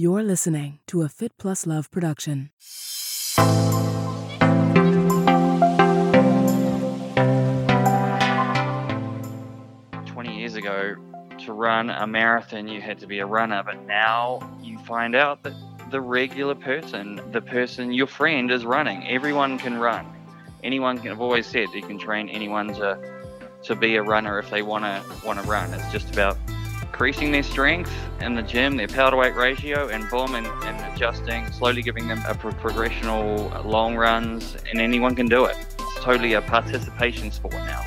You're listening to a Fit Plus Love production. 20 years ago, to run a marathon, you had to be a runner, but now you find out that the regular person, the person, your friend, is running. Everyone can run. Anyone can. I've always said you can train anyone to to be a runner if they want to run. It's just about increasing their strength in the gym, their power to weight ratio, and boom, and, and adjusting, slowly giving them a pro- progressional long runs, and anyone can do it. It's totally a participation sport now.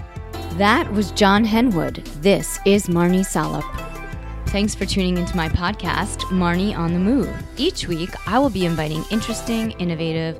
That was John Henwood. This is Marnie Salup. Thanks for tuning into my podcast, Marnie on the Move. Each week, I will be inviting interesting, innovative,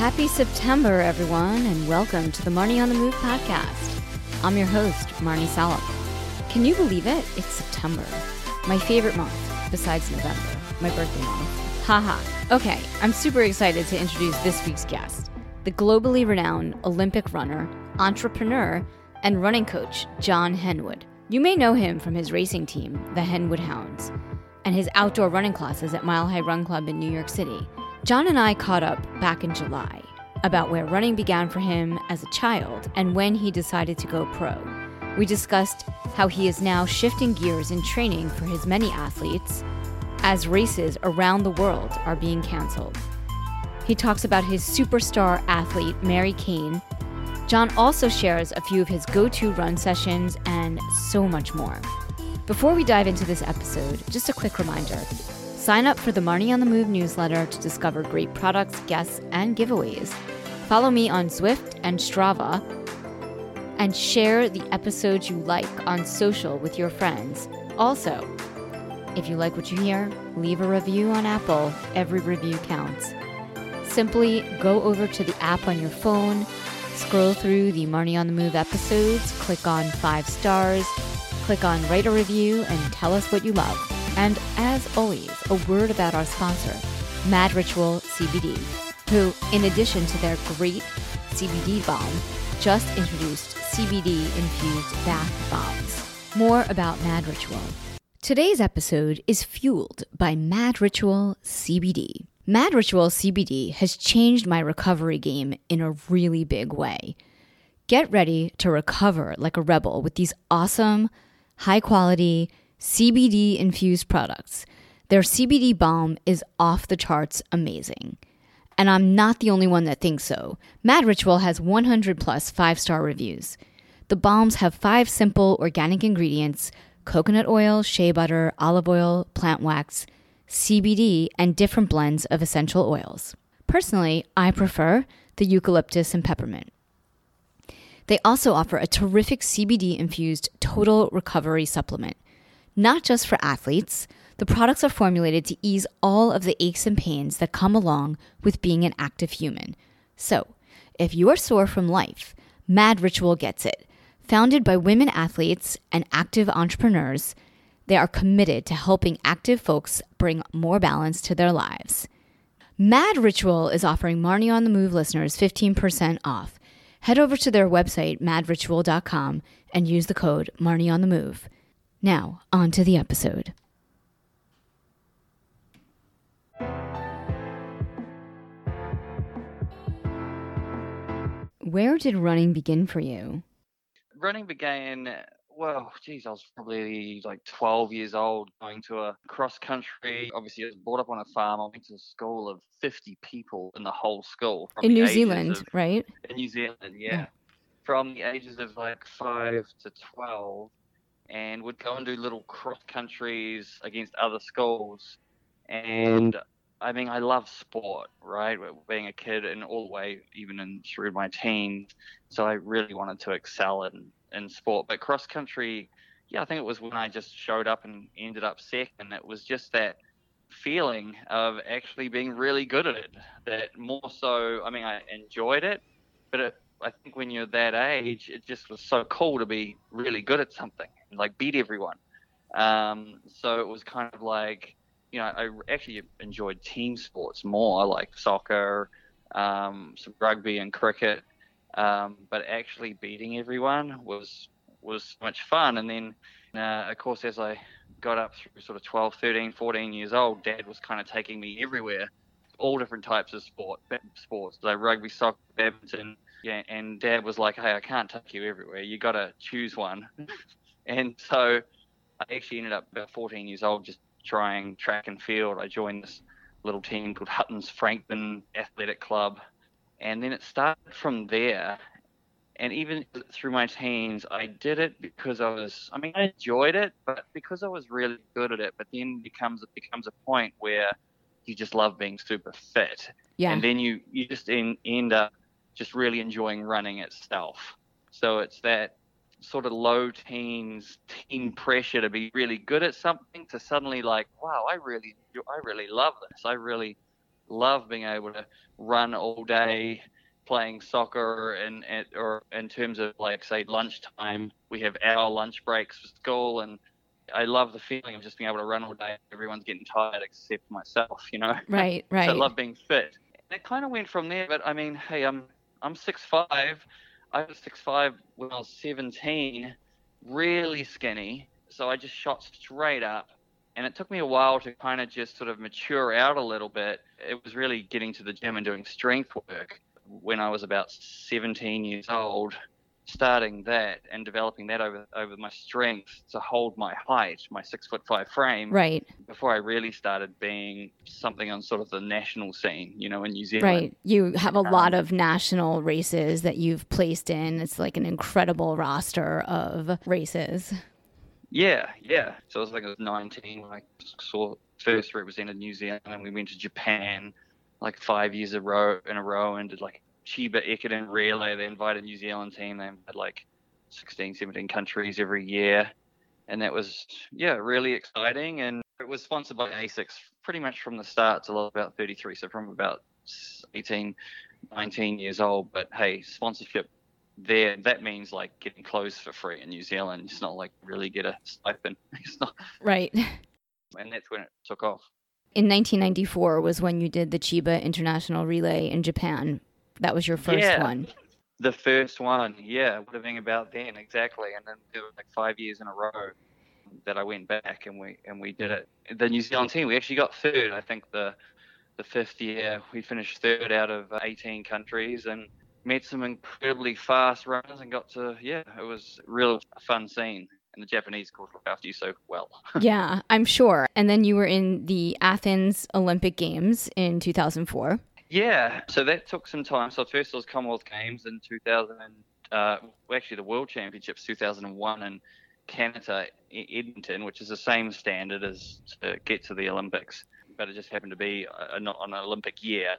Happy September, everyone, and welcome to the Marnie on the Move podcast. I'm your host, Marnie Salup. Can you believe it? It's September. My favorite month, besides November, my birthday month. Haha. Okay, I'm super excited to introduce this week's guest the globally renowned Olympic runner, entrepreneur, and running coach, John Henwood. You may know him from his racing team, the Henwood Hounds, and his outdoor running classes at Mile High Run Club in New York City. John and I caught up back in July about where running began for him as a child and when he decided to go pro. We discussed how he is now shifting gears in training for his many athletes as races around the world are being canceled. He talks about his superstar athlete, Mary Cain. John also shares a few of his go to run sessions and so much more. Before we dive into this episode, just a quick reminder sign up for the Marnie on the Move newsletter to discover great products, guests, and giveaways. Follow me on Zwift and Strava, and share the episodes you like on social with your friends. Also, if you like what you hear, leave a review on Apple. Every review counts. Simply go over to the app on your phone, scroll through the Marnie on the Move episodes, click on five stars, click on write a review, and tell us what you love. And as always, a word about our sponsor, Mad Ritual CBD, who, in addition to their great CBD balm, just introduced CBD infused bath bombs. More about Mad Ritual. Today's episode is fueled by Mad Ritual CBD. Mad Ritual CBD has changed my recovery game in a really big way. Get ready to recover like a rebel with these awesome, high quality CBD infused products. Their CBD balm is off the charts amazing. And I'm not the only one that thinks so. Mad Ritual has 100 plus five star reviews. The balms have five simple organic ingredients coconut oil, shea butter, olive oil, plant wax CBD, and different blends of essential oils. Personally, I prefer the eucalyptus and peppermint. They also offer a terrific CBD infused total recovery supplement. Not just for athletes, the products are formulated to ease all of the aches and pains that come along with being an active human. So, if you are sore from life, Mad Ritual gets it. Founded by women athletes and active entrepreneurs, they are committed to helping active folks bring more balance to their lives. Mad Ritual is offering Marnie on the Move listeners 15% off. Head over to their website, madritual.com, and use the code Marnie on the Move. Now, on to the episode. Where did running begin for you? Running began well, geez, I was probably like 12 years old going to a cross country. Obviously, I was brought up on a farm. I went to a school of 50 people in the whole school. In New Zealand, of, right? In New Zealand, yeah. yeah. From the ages of like 5 to 12, and would go and do little cross countries against other schools. And I mean, I love sport, right? Being a kid and all the way, even in through my teens. So I really wanted to excel in in sport. But cross country, yeah, I think it was when I just showed up and ended up second. It was just that feeling of actually being really good at it. That more so, I mean, I enjoyed it, but it, I think when you're that age, it just was so cool to be really good at something, and, like beat everyone. Um, so it was kind of like, you know, I actually enjoyed team sports more, like soccer, um, some rugby and cricket. Um, but actually beating everyone was was much fun. And then, uh, of course, as I got up through sort of 12, 13, 14 years old, Dad was kind of taking me everywhere, all different types of sport, sports, like rugby, soccer, badminton. Yeah, and Dad was like, "Hey, I can't take you everywhere. You got to choose one." and so, I actually ended up about 14 years old just trying track and field. I joined this little team called Hutton's Frankton Athletic Club, and then it started from there and even through my teens, I did it because I was. I mean, I enjoyed it, but because I was really good at it. But then becomes it becomes a point where you just love being super fit, Yeah. and then you you just in, end up just really enjoying running itself. So it's that sort of low teens teen pressure to be really good at something to suddenly like, wow, I really I really love this. I really love being able to run all day playing soccer and, or in terms of like say lunchtime we have our lunch breaks for school and I love the feeling of just being able to run all day. Everyone's getting tired except myself, you know. right, right. So I love being fit. And it kind of went from there. But I mean, hey, I'm I'm six five. I was six five when I was 17, really skinny. So I just shot straight up. And it took me a while to kind of just sort of mature out a little bit. It was really getting to the gym and doing strength work when I was about 17 years old, starting that and developing that over over my strength to hold my height, my six foot five frame, right, before I really started being something on sort of the national scene, you know, in New Zealand. right. You have a Um, lot of national races that you've placed in. It's like an incredible roster of races. Yeah, yeah. So I was like I was 19 when I saw first represented New Zealand, and we went to Japan like five years a row in a row and did like Chiba Ekiden Relay. They invited New Zealand team. They had like 16, 17 countries every year, and that was yeah really exciting. And it was sponsored by ASICS pretty much from the start till about 33. So from about 18, 19 years old. But hey, sponsorship there that means like getting clothes for free in New Zealand. It's not like really get a stipend. It's not, Right. and that's when it took off. In 1994 was when you did the Chiba International Relay in Japan. That was your first Yeah. one. The first one, yeah, would have been about then exactly, and then it was like five years in a row that I went back and we and we did it. The New Zealand team, we actually got third. I think the the fifth year we finished third out of 18 countries and met some incredibly fast runners and got to yeah, it was a real fun scene. And the Japanese, of course, look after you so well. yeah, I'm sure. And then you were in the Athens Olympic Games in 2004. Yeah, so that took some time. So first it was Commonwealth Games in 2000, and, uh, actually the World Championships 2001 in Canada, Edmonton, which is the same standard as to get to the Olympics, but it just happened to be not an Olympic year.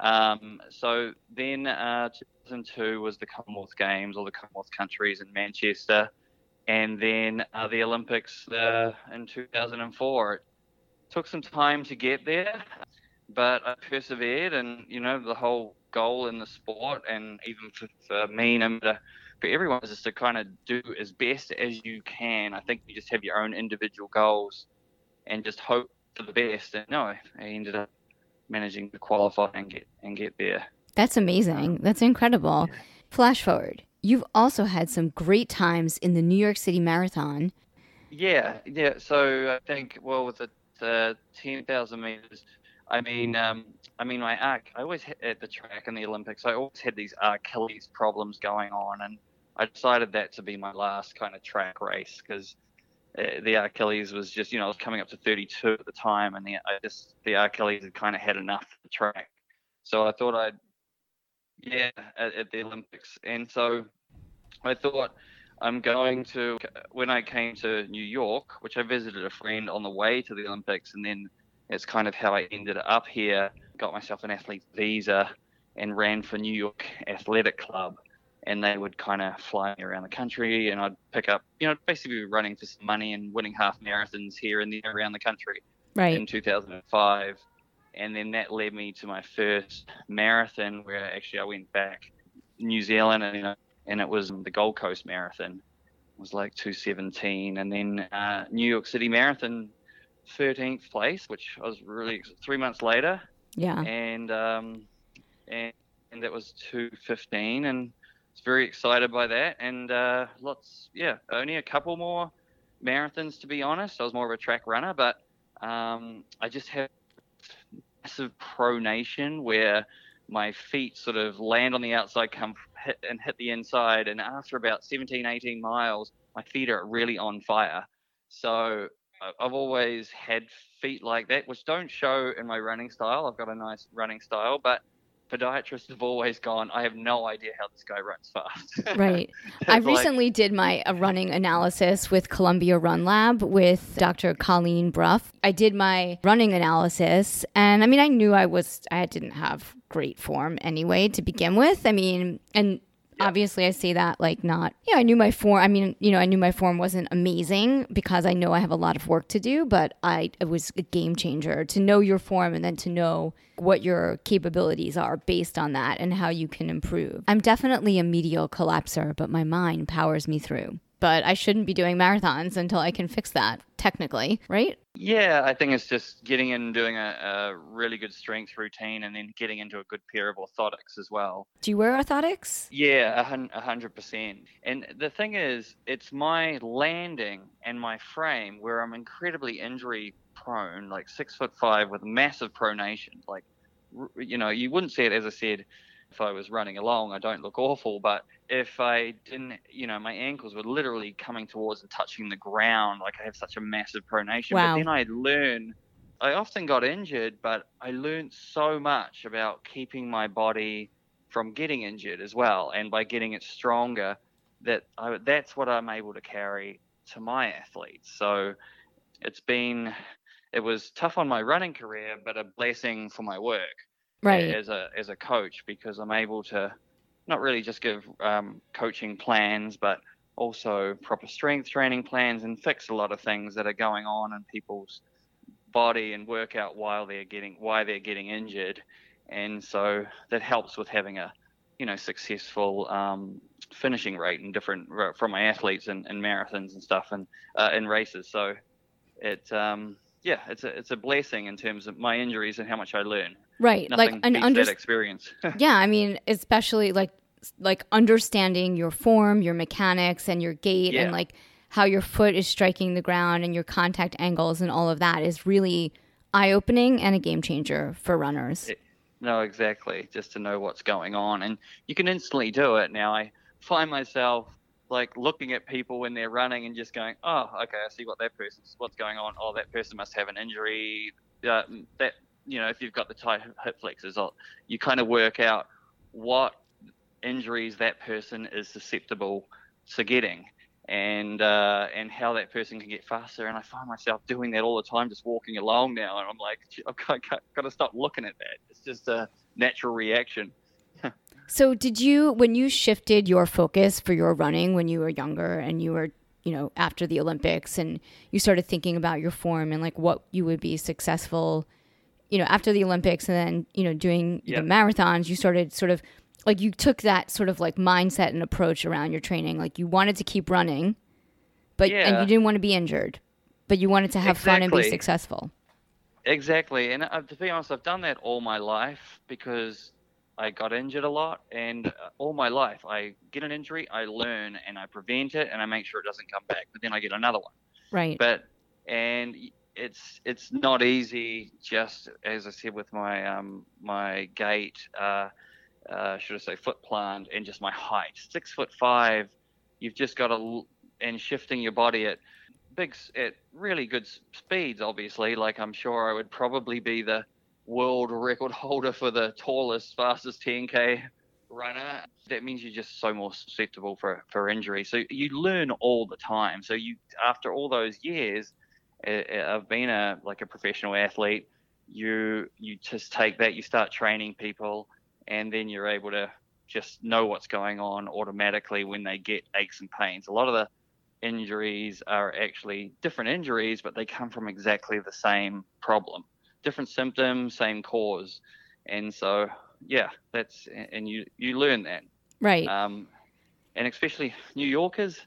Um, so then uh, 2002 was the Commonwealth Games, all the Commonwealth countries in Manchester, and then uh, the Olympics uh, in 2004. It took some time to get there but I persevered, and you know the whole goal in the sport, and even for, for me, no matter for everyone, is just to kind of do as best as you can. I think you just have your own individual goals, and just hope for the best. And no, I ended up managing to qualify and get and get there. That's amazing. That's incredible. Flash forward. You've also had some great times in the New York City Marathon. Yeah, yeah. So I think well with the, the ten thousand meters, I mean, um, I mean my arc. I always had at the track in the Olympics. I always had these Achilles problems going on, and I decided that to be my last kind of track race because uh, the Achilles was just you know I was coming up to 32 at the time, and the I just the Achilles had kind of had enough of the track. So I thought I'd yeah at, at the Olympics, and so I thought I'm going to when I came to New York, which I visited a friend on the way to the Olympics, and then it's kind of how I ended up here. Got myself an athlete visa and ran for New York Athletic Club, and they would kind of fly me around the country, and I'd pick up, you know, basically running for some money and winning half marathons here and there around the country. right. in 2005, and then that led me to my first marathon, where actually I went back New Zealand, and you know, and it was the Gold Coast Marathon. It was like 217, and then uh, New York City Marathon, 13th place, which I was really three months later, Yeah. and um, and and that was 215, and I was very excited by that, and uh, lots, yeah, only a couple more marathons to be honest. I was more of a track runner, but um, I just have massive pronation where my feet sort of land on the outside, come hit and hit the inside, and after about 17, 18 miles, my feet are really on fire. So I've always had feet like that, which don't show in my running style. I've got a nice running style, but podiatrists have always gone, I have no idea how this guy runs fast. Right. I It's like- recently did my a running analysis with Columbia Run Lab with Dr. Colleen Brough. I did my running analysis, and I mean, I knew I was I didn't have great form anyway to begin with. I mean, and obviously I say that like not yeah, I knew my form. I mean, you know, I knew my form wasn't amazing because I know I have a lot of work to do, but I it was a game changer to know your form and then to know what your capabilities are based on that and how you can improve. I'm definitely a medial collapser, but my mind powers me through. But I shouldn't be doing marathons until I can fix that technically, right? Yeah, I think it's just getting in and doing a, a really good strength routine and then getting into a good pair of orthotics as well. Do you wear orthotics? Yeah, a hundred percent. And the thing is, it's my landing and my frame where I'm incredibly injury prone, like six foot five with massive pronation. Like, you know, you wouldn't see it as I said. If I was running along, I don't look awful, but if I didn't, you know, my ankles were literally coming towards and touching the ground. Like I have such a massive pronation. Wow. But then I learn. I often got injured, but I learned so much about keeping my body from getting injured as well, and by getting it stronger, that I, that's what I'm able to carry to my athletes. So it's been, it was tough on my running career, but a blessing for my work Right. as a as a coach because I'm able to not really just give um, coaching plans, but also proper strength training plans and fix a lot of things that are going on in people's body and work out while they're getting why they're getting injured, and so that helps with having a you know successful um, finishing rate in different from my athletes in, in marathons and stuff and uh, in races. So it um, yeah, it's a it's a blessing in terms of my injuries and how much I learn Right. nothing like an under experience. Yeah, I mean, especially like like understanding your form, your mechanics and your gait Yeah. and like how your foot is striking the ground and your contact angles and all of that is really eye-opening and a game changer for runners. It- no, exactly. Just to know what's going on, and you can instantly do it. Now I find myself like looking at people when they're running and just going, "Oh, okay, I see what that person's what's going on. Oh, that person must have an injury. Uh, that you know, if you've got the tight hip flexors, oh, you kind of work out what injuries that person is susceptible to getting." And uh, and how that person can get faster, and I find myself doing that all the time, just walking along now, and I'm like, I've got, got to stop looking at that. It's just a natural reaction. So, did you when you shifted your focus for your running when you were younger and you were, you know, after the Olympics and you started thinking about your form and like what you would be successful, you know, after the Olympics and then, you know, doing Yeah. the marathons, you started sort of like you took that sort of like mindset and approach around your training. Like you wanted to keep running, but and you didn't want to be injured, but you wanted to have fun and be successful. Exactly, and uh, to be honest, I've done that all my life because I got injured a lot, and uh, all my life I get an injury, I learn and I prevent it, and I make sure it doesn't come back. But then I get another one. Right. But and it's it's not easy. Just as I said with my um my gait, uh, uh, should I say foot plant, and just my height, six foot five. You've just got to and shifting your body at big at really good speeds. Obviously, like I'm sure I would probably be the world record holder for the tallest, fastest 10k runner. That means you're just so more susceptible for for injury. So you learn all the time. So you after all those years uh, uh, of being a like a professional athlete, you you just take that. You start training people, and then you're able to just know what's going on automatically when they get aches and pains. A lot of the injuries are actually different injuries, but they come from exactly the same problem, different symptoms, same cause, and so yeah, that's and you you learn that Right. um, and especially New Yorkers,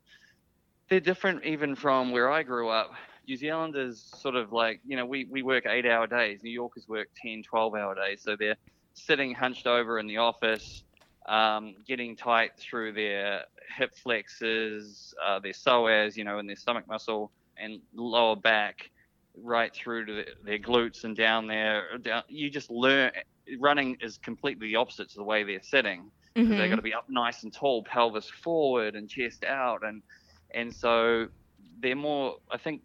they're different even from where I grew up. New Zealanders sort of like, you know, we, we work eight hour days. New Yorkers work 10, 12 hour days. So they're sitting hunched over in the office, um, getting tight through their hip flexors, uh, their psoas, you know, and their stomach muscle and lower back, right through to the, their glutes and down there. Down, you just learn. Running is completely the opposite to the way they're sitting. They've Mhm. got to be up nice and tall, pelvis forward and chest out, and and so they're more. I think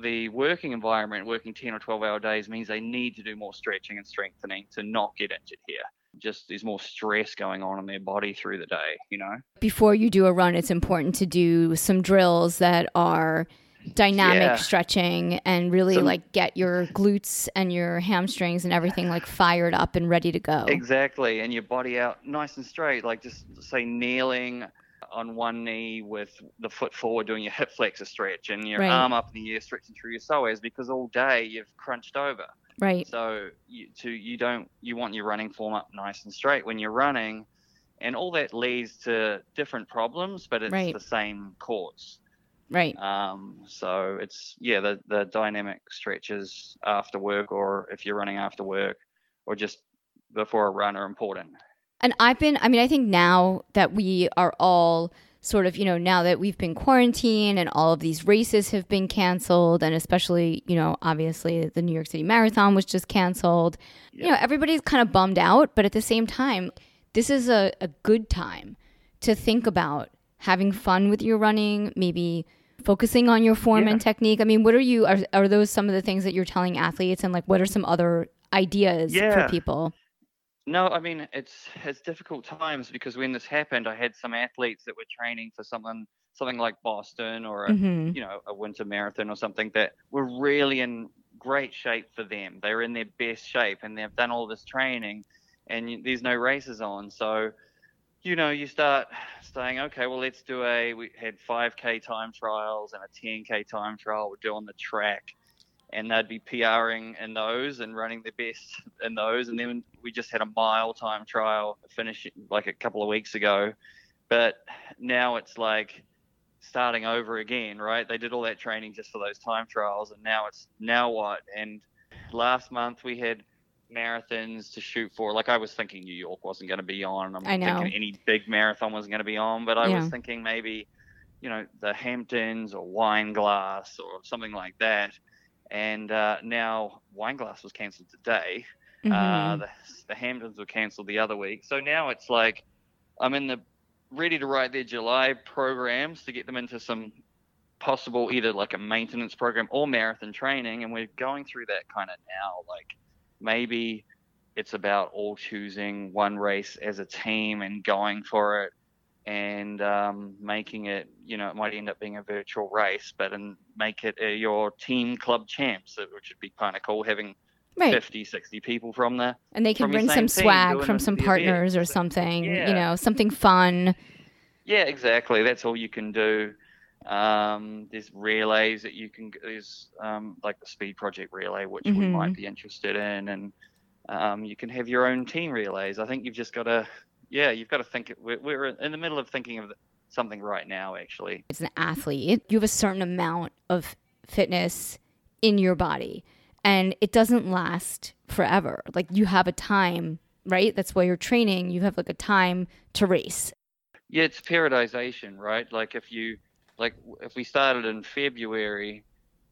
the working environment, working ten or twelve hour days, means they need to do more stretching and strengthening to not get injured here. Just there's more stress going on in their body through the day, you know. Before you do a run, it's important to do some drills that are dynamic Yeah. stretching and really Some- like get your glutes and your hamstrings and everything like fired up and ready to go. Exactly, and your body out nice and straight, like just say kneeling on one knee with the foot forward doing your hip flexor stretch and your Right. arm up in the air stretching through your psoas because all day you've crunched over. Right. So you to you don't you want your running form up nice and straight when you're running, and all that leads to different problems, but it's Right. the same cause. Right. Um, so it's yeah the the dynamic stretches after work, or if you're running after work, or just before a run are important. And I've been, I mean, I think now that we are all sort of, you know, now that we've been quarantined and all of these races have been canceled, and especially, you know, obviously the New York City Marathon was just canceled, you know, everybody's kind of bummed out. But at the same time, this is a, a good time to think about having fun with your running, maybe focusing on your form Yeah. and technique. I mean, what are you, are, are those some of the things that you're telling athletes? And like, what are some other ideas for Yeah. people? No, I mean it's it's difficult times because when this happened, I had some athletes that were training for something something like Boston or a, hmm you know a winter marathon or something that were really in great shape for them. They were in their best shape and they've done all this training, and there's no races on. So, you know, you start saying, okay, well let's do a. We had 5k time trials and a 10k time trial. We're doing the track. And they'd be PRing in those and running their best in those. And then we just had a mile time trial finish like a couple of weeks ago. But now it's like starting over again, right? They did all that training just for those time trials, and now it's now what? And last month we had marathons to shoot for. Like I was thinking New York wasn't going to be on. I'm I know. thinking any big marathon wasn't going to be on, but I Yeah. was thinking maybe, you know, the Hamptons or Wineglass or something like that. And uh, now Wineglass was cancelled today. Uh, Mhm. the, the Hamptons were cancelled the other week. So now it's like I'm in the ready to write their July programs to get them into some possible either like a maintenance program or marathon training. And we're going through that kind of now. Like maybe it's about all choosing one race as a team and going for it and um, making it, you know, it might end up being a virtual race, but and make it uh, your team club champs, uh, which would be kind of cool having Right. 50, 60 people from there. And they can bring some swag from some partners or event. So- something, you know, something fun. Yeah, exactly. That's all you can do. Um, there's relays that you can. There's um, like the Speed Project relay, which we Mhm. might be interested in, and um, you can have your own team relays. I think you've just got to, yeah, you've got to think. We're, we're in the middle of thinking of something right now, actually. As an athlete, you have a certain amount of fitness in your body and it doesn't last forever. Like you have a time, right? That's why you're training. You have like a time to race. Yeah, it's periodization, right? Like if you, like if we started in February,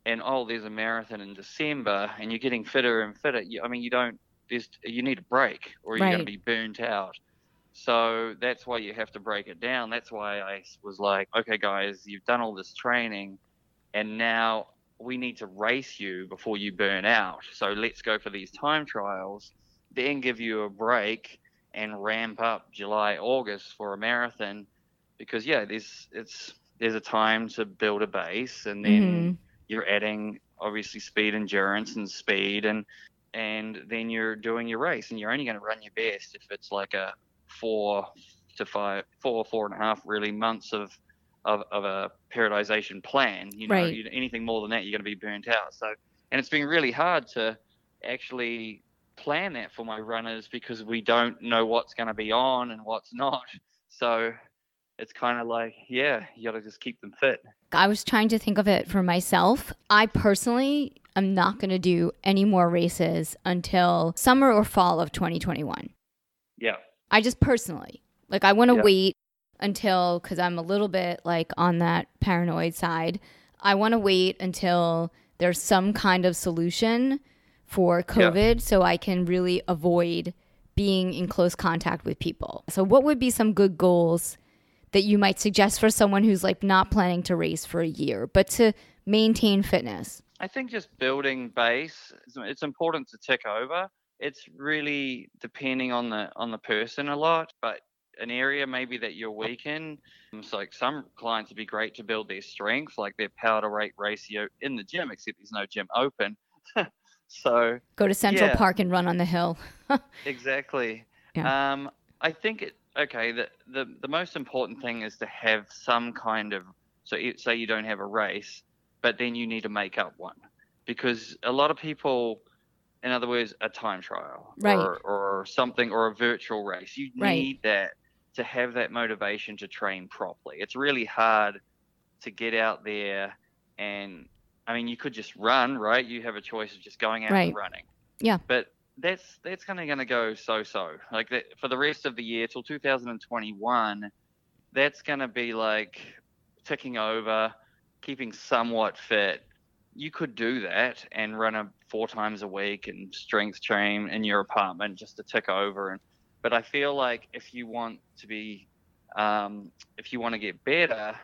and oh, there's a marathon in December, and you're getting fitter and fitter. You, I mean, you don't. There's you need a break, or you're going to be burnt out. So that's why you have to break it down. That's why I was like, okay, guys, you've done all this training, and now we need to race you before you burn out. So let's go for these time trials, then give you a break and ramp up July, August for a marathon, because yeah, there's it's there's a time to build a base, and then Mhm. you're adding obviously speed, endurance, and speed, and and then you're doing your race, and you're only going to run your best if it's like a four to five, four, four and a half really months of of, of a periodization plan. You know, Right. you, anything more than that, you're going to be burnt out. So, and it's been really hard to actually plan that for my runners because we don't know what's going to be on and what's not. So it's kind of like, yeah, you got to just keep them fit. I was trying to think of it for myself. I personally am not going to do any more races until summer or fall of 2021. Yeah. I just personally, like, I want to Yeah. wait until, because I'm a little bit like on that paranoid side, I want to wait until there's some kind of solution for Yeah. COVID so I can really avoid being in close contact with people. So, what would be some good goals that you might suggest for someone who's like not planning to race for a year, but to maintain fitness? I think just building base, it's- important to tick over. It's really depending on the on the person a lot, but an area maybe that you're weak in. It's like some clients would be great to build their strength, like their power to weight ratio in the gym, except there's no gym open. so Go to Central Yeah. Park and run on the hill. Exactly. Yeah. Um, I think it. Okay. The, the the most important thing is to have some kind of. So you- say you don't have a race, but then you need to make up one, because a lot of people, in other words, a time trial Right. or or something or a virtual race. You Right. need that to have that motivation to train properly. It's really hard to get out there and. I mean, you could just run, right? You have a choice of just going out Right. and running Yeah. but that's that's kind of going to go so so like that for the rest of the year till 2021 that's going to be like ticking over keeping somewhat fit. You could do that and run a four times a week and strength train in your apartment just to tick over and but i feel like if you want to be um, if you want to get better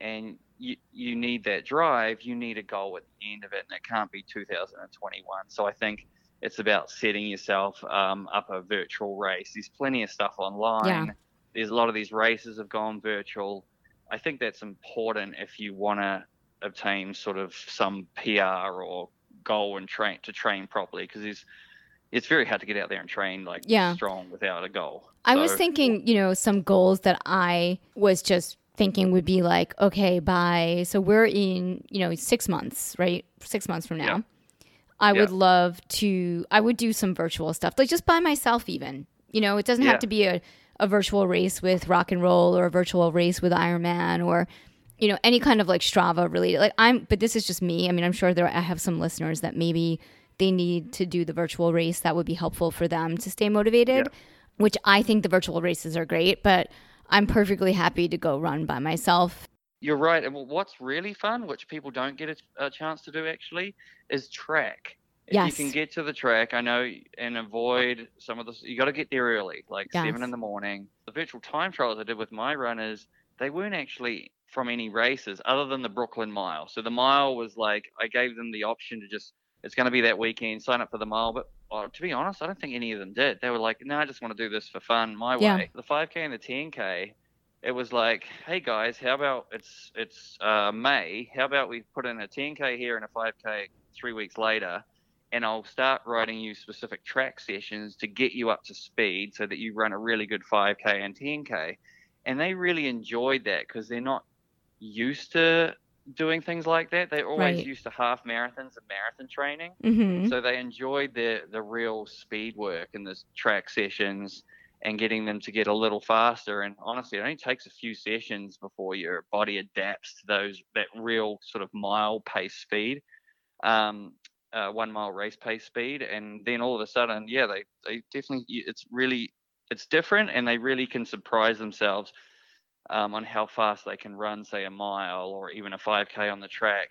and you, you need that drive you need a goal at the end of it and it can't be 2021 so i think it's about setting yourself um, up a virtual race. There's plenty of stuff online. Yeah. There's a lot of these races have gone virtual. I think that's important if you want to obtain sort of some PR or goal and train to train properly because it's it's very hard to get out there and train like Yeah. strong without a goal. I was thinking, you know, some goals that I was just thinking would be like, okay, by so we're in, you know, six months, right? Six months from now. Yeah. I would love to I would do some virtual stuff, like just by myself even. You know, it doesn't Yeah. have to be a, a virtual race with rock and roll or a virtual race with Ironman or you know, any kind of like Strava related. Like I'm but this is just me. I mean, I'm sure there I have some listeners that maybe they need to do the virtual race that would be helpful for them to stay motivated, which I think the virtual races are great, but I'm perfectly happy to go run by myself. You're right. And what's really fun, which people don't get a, a chance to do actually, is track. If Yes. you can get to the track, I know, and avoid some of this, you got to get there early, like Yes. seven in the morning. The virtual time trials I did with my runners, they weren't actually from any races other than the Brooklyn Mile. So the mile was like, I gave them the option to just, it's going to be that weekend, sign up for the mile. But uh, to be honest, I don't think any of them did. They were like, no, I just want to do this for fun, my Yeah. way. The 5K and the 10K, it was like, hey guys, how about it's it's uh, May? How about we put in a 10k here and a 5k three weeks later, and I'll start writing you specific track sessions to get you up to speed so that you run a really good 5k and 10k. And they really enjoyed that because they're not used to doing things like that. They're always Right. used to half marathons and marathon training. Mhm. So they enjoyed the the real speed work and the track sessions and getting them to get a little faster. And honestly, it only takes a few sessions before your body adapts to those that real sort of mile pace speed, um, uh, one mile race pace speed. And then all of a sudden, yeah, they they definitely it's really it's different, and they really can surprise themselves. Um, on how fast they can run, say a mile or even a 5k on the track.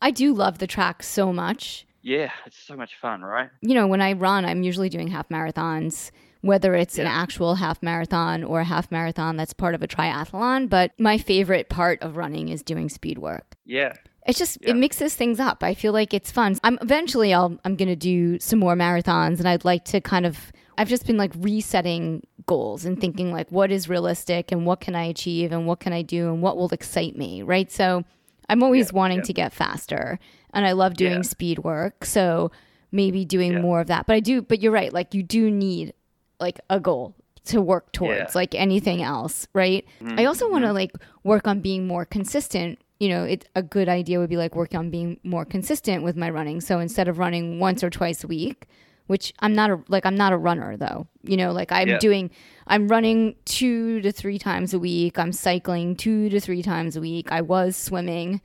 I do love the track so much. Yeah, it's so much fun, right? you know, when I run, I'm usually doing half marathons, whether it's an actual half marathon or a half marathon that's part of a triathlon. But my favorite part of running is doing speed work. Yeah, It's just Yeah. it mixes things up. I feel like it's fun. I'm eventually I'll I'm gonna do some more marathons, and I'd like to kind of. I've just been like resetting goals and thinking like what is realistic and what can I achieve and what can I do and what will excite me, right? So I'm always Yeah, wanting yeah. to get faster, and I love doing Yeah. speed work. So maybe doing Yeah. more of that. But I do. But you're right. Like you do need like a goal to work towards, Yeah. like anything else, right? Mhm, I also want to mhm. like work on being more consistent. You know, it a good idea would be like working on being more consistent with my running. So instead of running once or twice a week, which I'm not a like I'm not a runner though. You know, like I'm Yeah. doing I'm running 2 to 3 times a week. I'm cycling 2 to 3 times a week. I was swimming.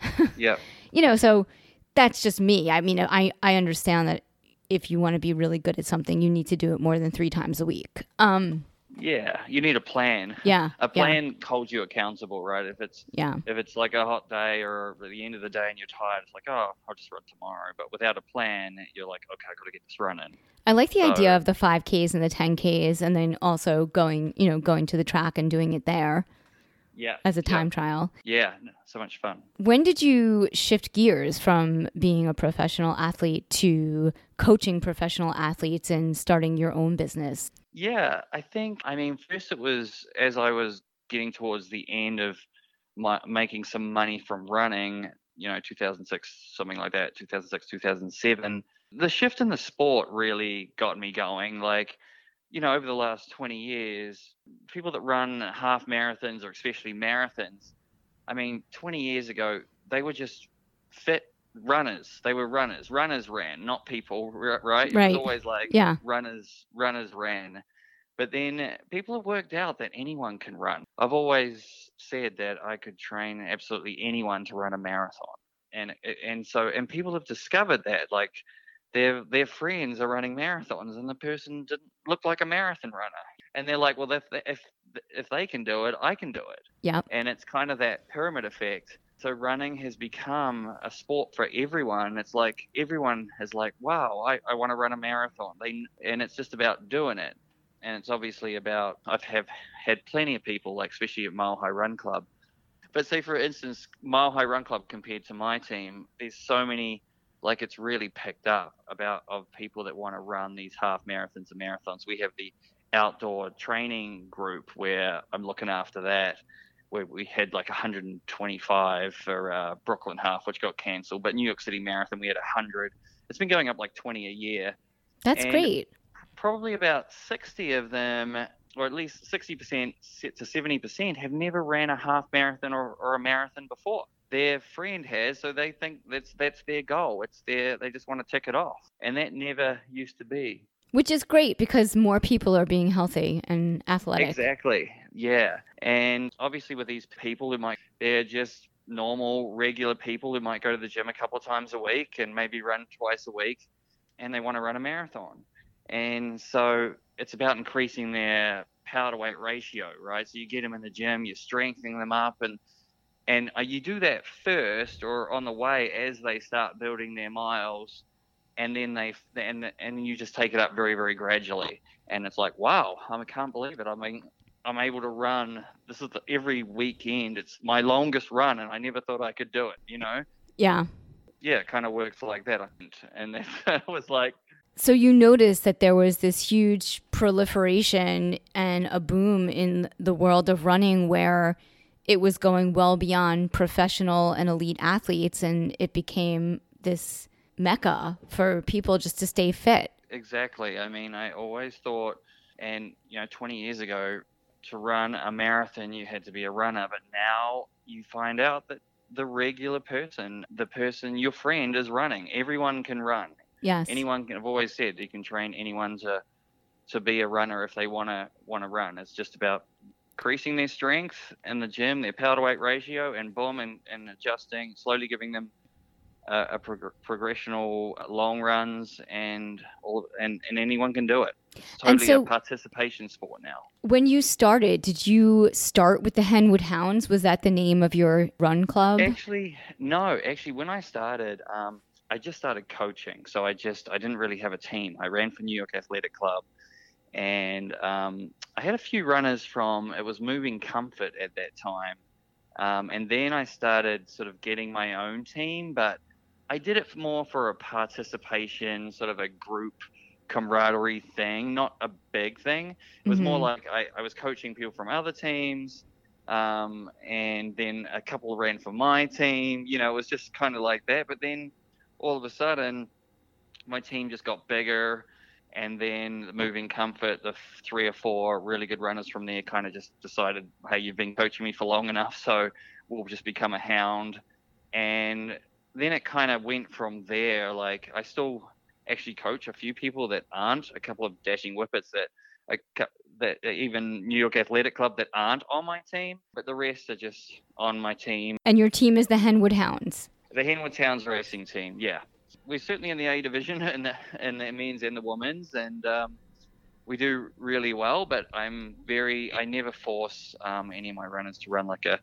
yeah You know, so that's just me. I mean, I I understand that if you want to be really good at something, you need to do it more than 3 times a week. Um Yeah. You need a plan. yeah. A yeah, plan holds you accountable, right? If it's Yeah. if it's like a hot day or at the end of the day and you're tired, it's like, oh, I'll just run tomorrow. But without a plan, you're like, okay, I got to get this running. I like the idea of the 5Ks and the 10Ks and then also going, you know, going to the track and doing it there Yeah. as a yeah, time trial. Yeah. So much fun. When did you shift gears from being a professional athlete to coaching professional athletes and starting your own business? Yeah, I think. I mean, first it was as I was getting towards the end of my making some money from running. You know, 2006, something like that. 2006, 2007. The shift in the sport really got me going. Like, you know, over the last 20 years, people that run half marathons or especially marathons. I mean, 20 years ago, they were just fit runners. They were runners. Runners ran, not people, right? It Right. was always like Yeah. runners runners ran. But then people have worked out that anyone can run. I've always said that I could train absolutely anyone to run a marathon. And and so and people have discovered that like their their friends are running marathons and the person didn't look like a marathon runner. And they're like, well if they- if if they can do it, I can do it Yep. and it's kind of that pyramid effect. So running has become a sport for everyone. It's like everyone is like, wow, I, I want to run a marathon. They and it's just about doing it. And it's obviously about I've have had plenty of people, like especially at Mile High Run Club. But say for instance, Mile High Run Club compared to my team, there's so many like it's really picked up about of people that want to run these half marathons and marathons. We have the outdoor training group where I'm looking after that, where we had like 125 for uh, Brooklyn half, which got cancelled. But New York City Marathon, we had 100. It's been going up like 20 a year. That's And- great. Probably about 60 of them, or at least 60% to 70%, have never ran a half marathon or, or a marathon before. Their friend has, so they think that's that's their goal. It's their they just want to tick it off, and that never used to be. Which is great because more people are being healthy and athletic. Exactly. Yeah. And obviously with these people who might they're just normal, regular people who might go to the gym a couple of times a week and maybe run twice a week and they want to run a marathon. And so it's about increasing their power to weight ratio, right? So you get them in the gym, you're strengthening them up and and uh, you do that first or on the way as they start building their miles and then they and and you just take it up very very gradually. And it's like wow i can't believe it. I mean i'm able to run this is the, every weekend. It's my longest run and i never thought i could do it you know? Yeah. yeah it kind of works like that and it was like So you noticed that there was this huge proliferation and a boom in the world of running where it was going well beyond professional and elite athletes and it became this mecca for people just to stay fit. Exactly. I mean, I always thought, and you know, 20 years ago, to run a marathon, you had to be a runner. But now you find out that the regular person, the person, your friend, is running. Everyone can run. Yes. Anyone can. I've always said you can train anyone to to be a runner if they want to want to run. It's just about increasing their strength in the gym, their power to weight ratio, and boom, and, and adjusting, slowly giving them uh, a prog- progressional long runs, and all, and and anyone can do it. It's totally so- a participation sport now. When you started, did you start with the Henwood Hounds? Was that the name of your run club? Actually, no. Actually, when I started, um, I just started coaching. So I just I didn't really have a team. I ran for New York Athletic Club, and um, I had a few runners from. It was Moving Comfort at that time, um, and then I started sort of getting my own team. But I did it more for a participation, sort of a group camaraderie thing, not a big thing. It was more Mhm. like I, I was coaching people from other teams, um, and then a couple ran for my team. You know, it was just kind of like that. But then all of a sudden, my team just got bigger, And then the moving comfort, the three or four really good runners from there kind of just decided, hey, you've been coaching me for long enough, so we'll just become a hound. And then it kind of went from there. Like I still actually coach a few people that aren't, a couple of dashing whippets that a that even New York Athletic Club that aren't on my team, but the rest are just on my team. And your team is the Henwood Hounds. The Henwood Hounds racing team, yeah. We're certainly in the A division in the in the men's and the women's, and um, we do really well. But I'm very, I never force um, any of my runners to run like a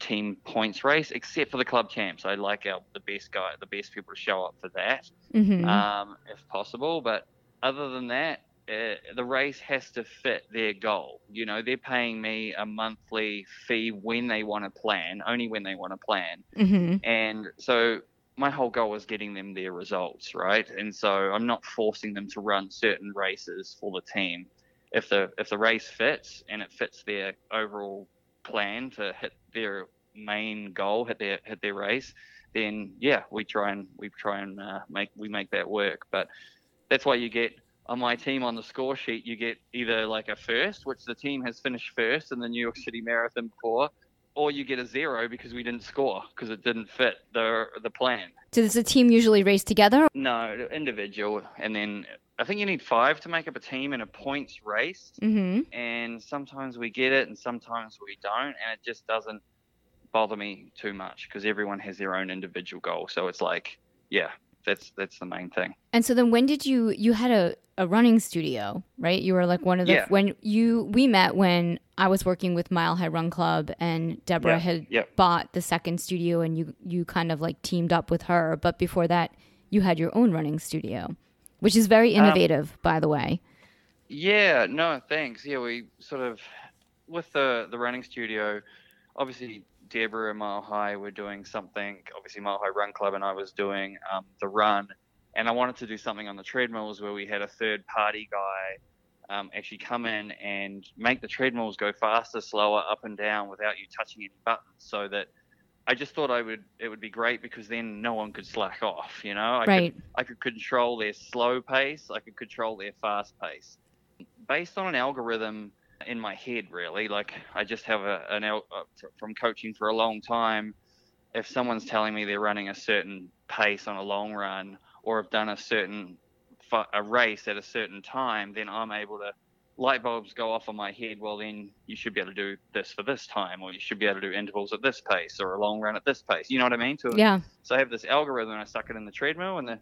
team points race, except for the club champs. I like our the best guy, the best people to show up for that, hmm um, if possible. But other than that, uh, the race has to fit their goal. You know, they're paying me a monthly fee when they want to plan, only when they want to plan. hmm And so my whole goal is getting them their results, right? And so I'm not forcing them to run certain races for the team. If the if the race fits and it fits their overall plan to hit their main goal, hit their hit their race, then yeah, we try and we try and uh, make we make that work. But that's why you get on my team on the score sheet, you get either like a first, which the team has finished first in the New York City Marathon before, or you get a zero because we didn't score because it didn't fit the the plan. So Does the team usually race together? No, individual, and then I think you need five to make up a team in a points race, hmm and sometimes we get it and sometimes we don't, and it just doesn't bother me too much because everyone has their own individual goal. So it's like, yeah, that's that's the main thing. And so then when did you you had a, a running studio, right? You were like one of the Yeah. when you we met when I was working with Mile High Run Club and Deborah Yeah, had yep. bought the second studio and you you kind of like teamed up with her, but before that you had your own running studio, which is very Um, innovative by the way. Yeah, no, thanks. Yeah, we sort of with the the running studio, obviously Deborah and Mile High were doing something. Obviously, Mile High Run Club and I was doing um, the run, and I wanted to do something on the treadmills where we had a third party guy um, actually come in and make the treadmills go faster, slower, up and down without you touching any buttons, so that. I just thought I would. It would be great because then no one could slack off. You know, I Right. Could, I could control their slow pace. I could control their fast pace based on an algorithm in my head really like i just have a, an al- uh, from coaching for a long time if someone's telling me they're running a certain pace on a long run or have done a certain a race at a certain time then i'm able to light bulbs go off in my head well then you should be able to do this for this time or you should be able to do intervals at this pace or a long run at this pace you know what i mean to Yeah. so I have this algorithm. I stuck it in the treadmill, and the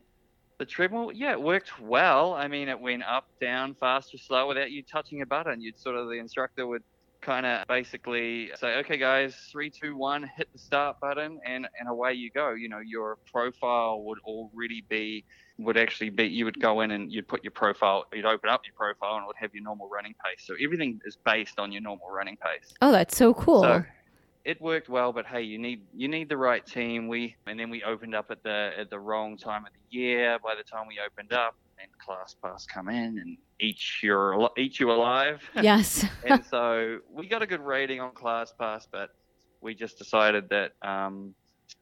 the treadmill, yeah, it worked well. I mean, it went up, down, fast or slow without you touching a button. You'd sort of the instructor would kind of basically say, okay, guys, three, two, one, hit the start button, and and away you go. You know, your profile would already be would actually be you would go in and you'd put your profile you'd open up your profile and it would have your normal running pace so everything is based on your normal running pace Oh, that's so cool. so it worked well, but hey, you need you need the right team. We and then we opened up at the at the wrong time of the year. By the time we opened up, and ClassPass come in and eat your al- eat you alive. yes. and so we got a good rating on ClassPass, but we just decided that um,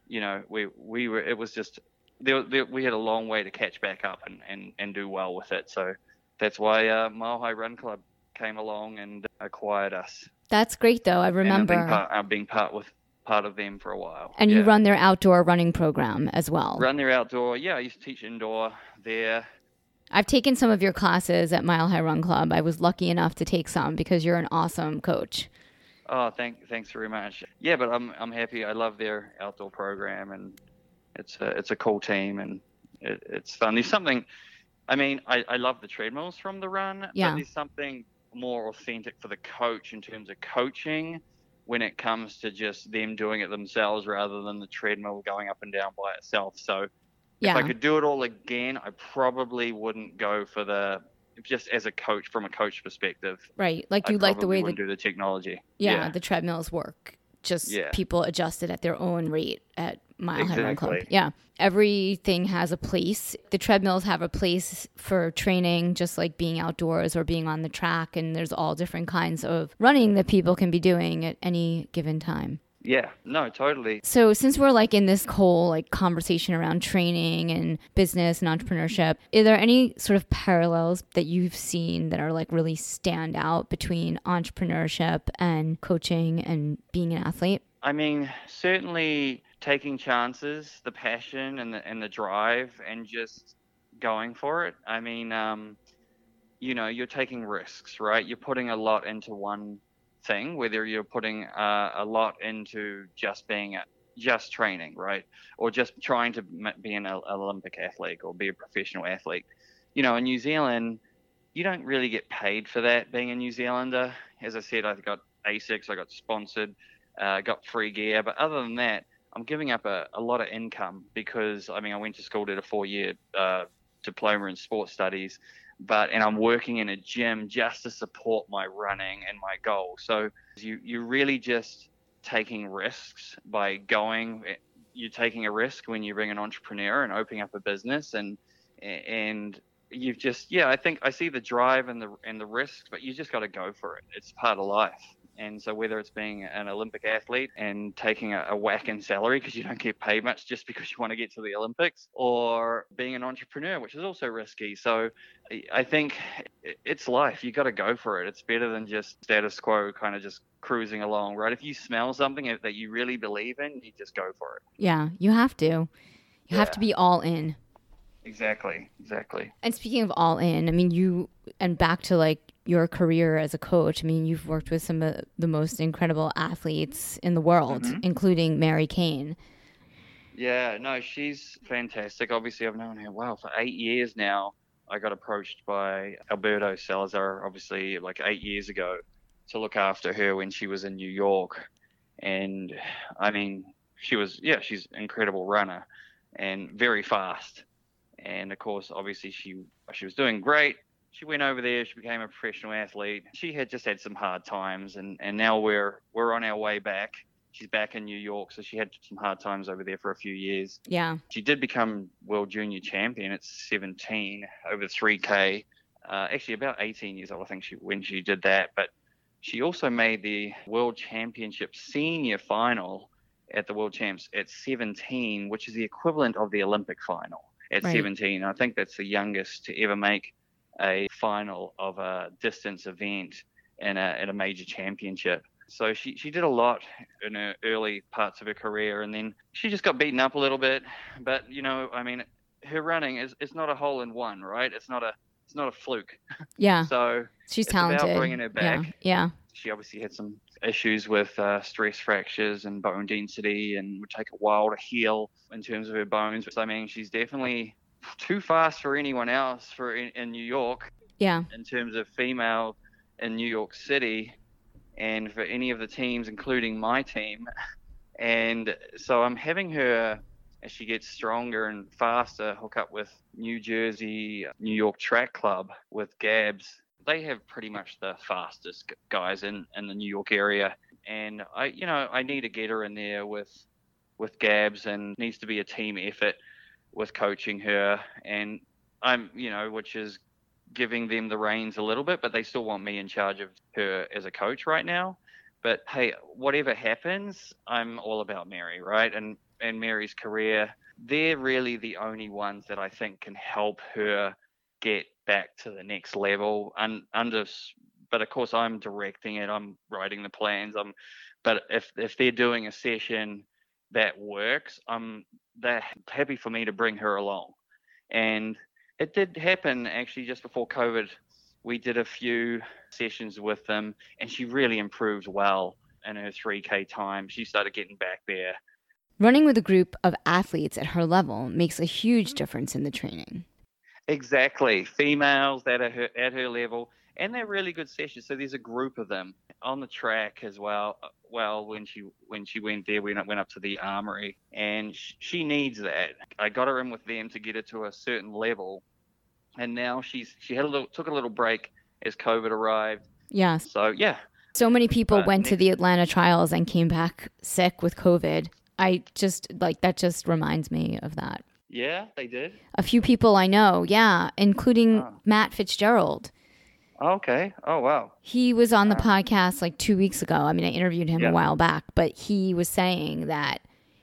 you know we we were it was just there, there, we had a long way to catch back up and, and, and do well with it. So that's why uh, Mile High Run Club came along and acquired us. That's great though. I And I've remember. been part, I've been part with part of them for a while. And you run their outdoor running program as well. run their outdoor. Yeah, I used to teach indoor there. I've taken some of your classes at Mile High Run Club. I was lucky enough to take some because you're an awesome coach. Oh, thank thanks very much. Yeah, but I'm I'm happy. I love their outdoor program, and it's a it's a cool team, and it, it's fun. There's something. I mean, I, I love the treadmills from the run, Yeah. but there's something more authentic for the coach in terms of coaching when it comes to just them doing it themselves rather than the treadmill going up and down by itself. So Yeah. if I could do it all again, I probably wouldn't go for the just as a coach from a coach perspective. right. Like I you like the way the do the technology. yeah, the treadmills work. Just Yeah. people adjust it at their own rate at Mile High Run Club. Yeah. Everything has a place. The treadmills have a place for training, just like being outdoors or being on the track. And there's all different kinds of running that people can be doing at any given time. Yeah, no, totally. So since we're like in this whole like conversation around training and business and entrepreneurship, are there any sort of parallels that you've seen that are like really stand out between entrepreneurship and coaching and being an athlete? I mean, certainly taking chances, the passion and the and the drive, and just going for it. I mean, um, you know, you're taking risks, right? You're putting a lot into one thing, whether you're putting uh, a lot into just being a, just training, right, or just trying to be an Olympic athlete or be a professional athlete. You know, in New Zealand, you don't really get paid for that being a New Zealander. As I said, I got ASICS, I got sponsored, uh, got free gear, but other than that, I'm giving up a, a lot of income because I mean I went to school, did a four year uh, diploma in sports studies, but and I'm working in a gym just to support my running and my goal. So you you're really just taking risks by going. You're taking a risk when you bring an entrepreneur and opening up a business and and you've just yeah I think I see the drive and the and the risks, but you just got to go for it. It's part of life. And so whether it's being an Olympic athlete and taking a, a whack in salary because you don't get paid much just because you want to get to the Olympics, or being an entrepreneur, which is also risky. So I think it's life. You got to go for it. It's better than just status quo, kind of just cruising along, right? If you smell something that you really believe in, you just go for it. Yeah, you have to. You yeah. have to be all in. Exactly, exactly. And speaking of all in, I mean, you and back to like your career as a coach, I mean, you've worked with some of the most incredible athletes in the world, mm-hmm. including Mary Cain. Yeah, no, she's fantastic. Obviously, I've known her well for eight years now. I got approached by Alberto Salazar, obviously, like eight years ago, to look after her when she was in New York. And I mean, she was, yeah, she's an incredible runner and very fast. And of course, obviously, she she was doing great she went over there. She became a professional athlete. She had just had some hard times, and, and now we're we're on our way back. She's back in New York, so she had some hard times over there for a few years. Yeah. She did become world junior champion at 17 over 3K. Uh, actually, about 18 years old, I think she when she did that. But she also made the world championship senior final at the world champs at 17, which is the equivalent of the Olympic final at right. 17. I think that's the youngest to ever make a final of a distance event in a, in a major championship. So she, she did a lot in her early parts of her career, and then she just got beaten up a little bit. But you know, I mean, her running is it's not a hole in one, right? It's not a it's not a fluke. Yeah. so she's talented. Bringing her back. Yeah. yeah. She obviously had some issues with uh, stress fractures and bone density, and would take a while to heal in terms of her bones. But I mean, she's definitely too fast for anyone else for in, in New York. Yeah. In terms of female in New York City, and for any of the teams, including my team. And so I'm having her, as she gets stronger and faster, hook up with New Jersey, New York Track Club with Gags. They have pretty much the fastest guys in, in the New York area. And I, you know, I need to get her in there with, with Gags and needs to be a team effort with coaching her, and I'm, you know, which is giving them the reins a little bit, but they still want me in charge of her as a coach right now. But hey, whatever happens, I'm all about Mary, right? And and Mary's career. They're really the only ones that I think can help her get back to the next level. And under, but of course, I'm directing it. I'm writing the plans. I'm, but if if they're doing a session that works, I'm they're happy for me to bring her along. And it did happen actually just before COVID. We did a few sessions with them, and she really improved well in her 3K time. She started getting back there. Running with a group of athletes at her level makes a huge difference in the training. Exactly. Females that are her, at her level, and they're really good sessions. So there's a group of them on the track as well. Well, when she when she went there, we went up to the armory, and she needs that. I got her in with them to get her to a certain level, and now she's she had a little took a little break as COVID arrived. Yes. So yeah. So many people uh, went next- to the Atlanta trials and came back sick with COVID. I just like that. Just reminds me of that. Yeah, they did. A few people I know, yeah, including oh. Matt Fitzgerald Okay. Oh wow. He was on the podcast like two weeks ago. I mean, I interviewed him Yeah. a while back, but he was saying that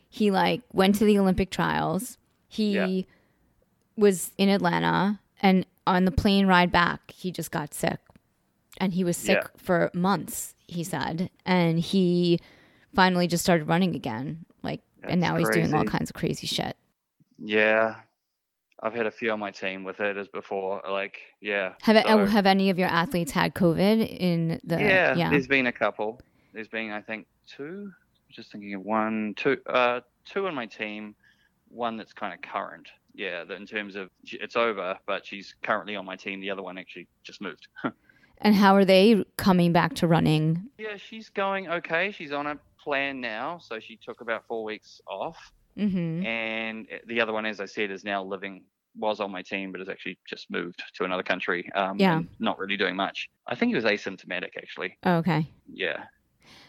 he like went to the Olympic trials. He Yeah. was in Atlanta, and on the plane ride back, he just got sick, and he was sick Yeah. for months. He said, and he finally just started running again. Like, and That's now he's doing all kinds of crazy shit. Yeah. I've had a few on my team with it as before. Like, yeah. Have so- have any of your athletes had COVID in the? yeah, yeah. There's been a couple. There's been, I think, two. Just thinking of one, two, uh, two on my team. One that's kind of current. Yeah, that in terms of it's over, but she's currently on my team. The other one actually just moved. And how are they coming back to running? yeah, she's going okay. She's on a plan now, so she took about four weeks off. Mm-hmm. And the other one, as I said, is now living. Was on my team, but has actually just moved to another country. Um, Yeah. Not really doing much. I think he was asymptomatic, actually. Okay. Yeah.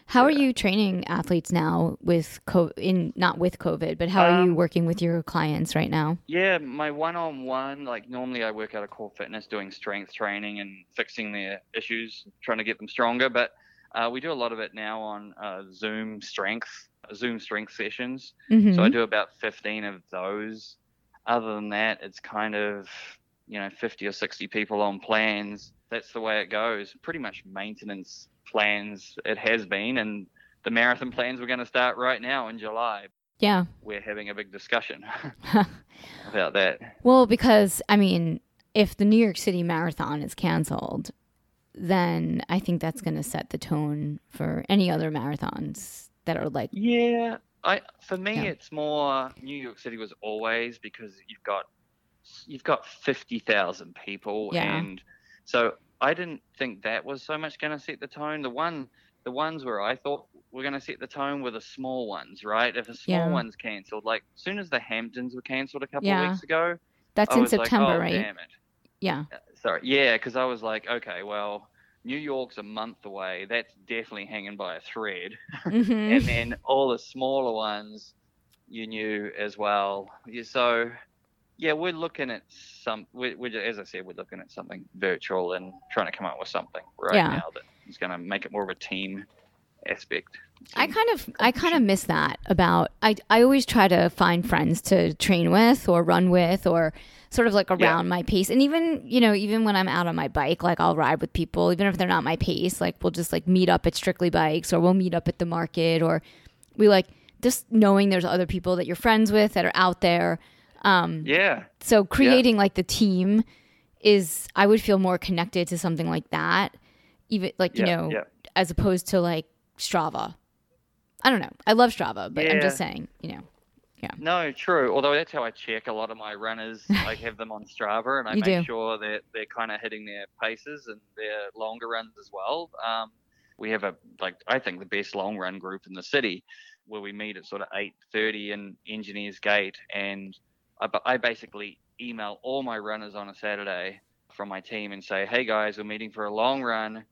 How are you training athletes now with co- in not with COVID, but how are you Um, working with your clients right now? Yeah, my one-on-one, like normally I work out of Core Fitness doing strength training and fixing their issues, trying to get them stronger. But uh, we do a lot of it now on uh, Zoom strength, Zoom strength sessions. Mm-hmm. So I do about 15 of those. Other than that, it's kind of you know 50 or 60 people on plans. That's the way it goes. Pretty much maintenance plans it has been, and the marathon plans we're going to start right now in July. yeah. We're having a big discussion about that. Well, because I mean, if the New York City Marathon is canceled, then I think that's going to set the tone for any other marathons that are like Yeah, I for me Yeah. it's more New York City was always because you've got you've got fifty thousand people, Yeah. and so I didn't think that was so much going to set the tone. The one, the ones where I thought were going to set the tone were the small ones, right? If a small Yeah. one's cancelled, like as soon as the Hamptons were cancelled a couple Yeah. of weeks ago, that's I in was like, September, oh, right? Damn it. Yeah. Uh, sorry, yeah, because I was like, okay, well, New York's a month away. That's definitely hanging by a thread. hmm and then all the smaller ones you knew as well. So yeah, we're looking at some. We're, we're as I said, we're looking at something virtual and trying to come up with something right Yeah. now that is going to make it more of a team aspect. I kind of I kind of miss that about I I always try to find friends to train with or run with or sort of like around my pace. And even, you know, even when I'm out on my bike, like I'll ride with people even if they're not my pace, like we'll just like meet up at Strictly Bikes or we'll meet up at the market or we like just knowing there's other people that you're friends with that are out there. Um yeah, so creating like the team is I would feel more connected to something like that even like, you yeah, know, yeah. as opposed to like Strava. I don't know. I love Strava, but I'm just saying, you know. Yeah. No, true. Although that's how I check a lot of my runners. I have them on Strava, and I You make do. sure that they're kind of hitting their paces and their longer runs as well. Um, we have a like I think the best long run group in the city, where we meet at sort of eight thirty in Engineers Gate, and I, I basically email all my runners on a Saturday from my team and say, "Hey guys, we're meeting for a long run.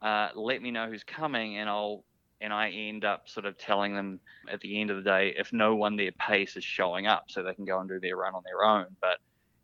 Uh, let me know who's coming, and I'll." And I end up sort of telling them at the end of the day if no one their pace is showing up so they can go and do their run on their own but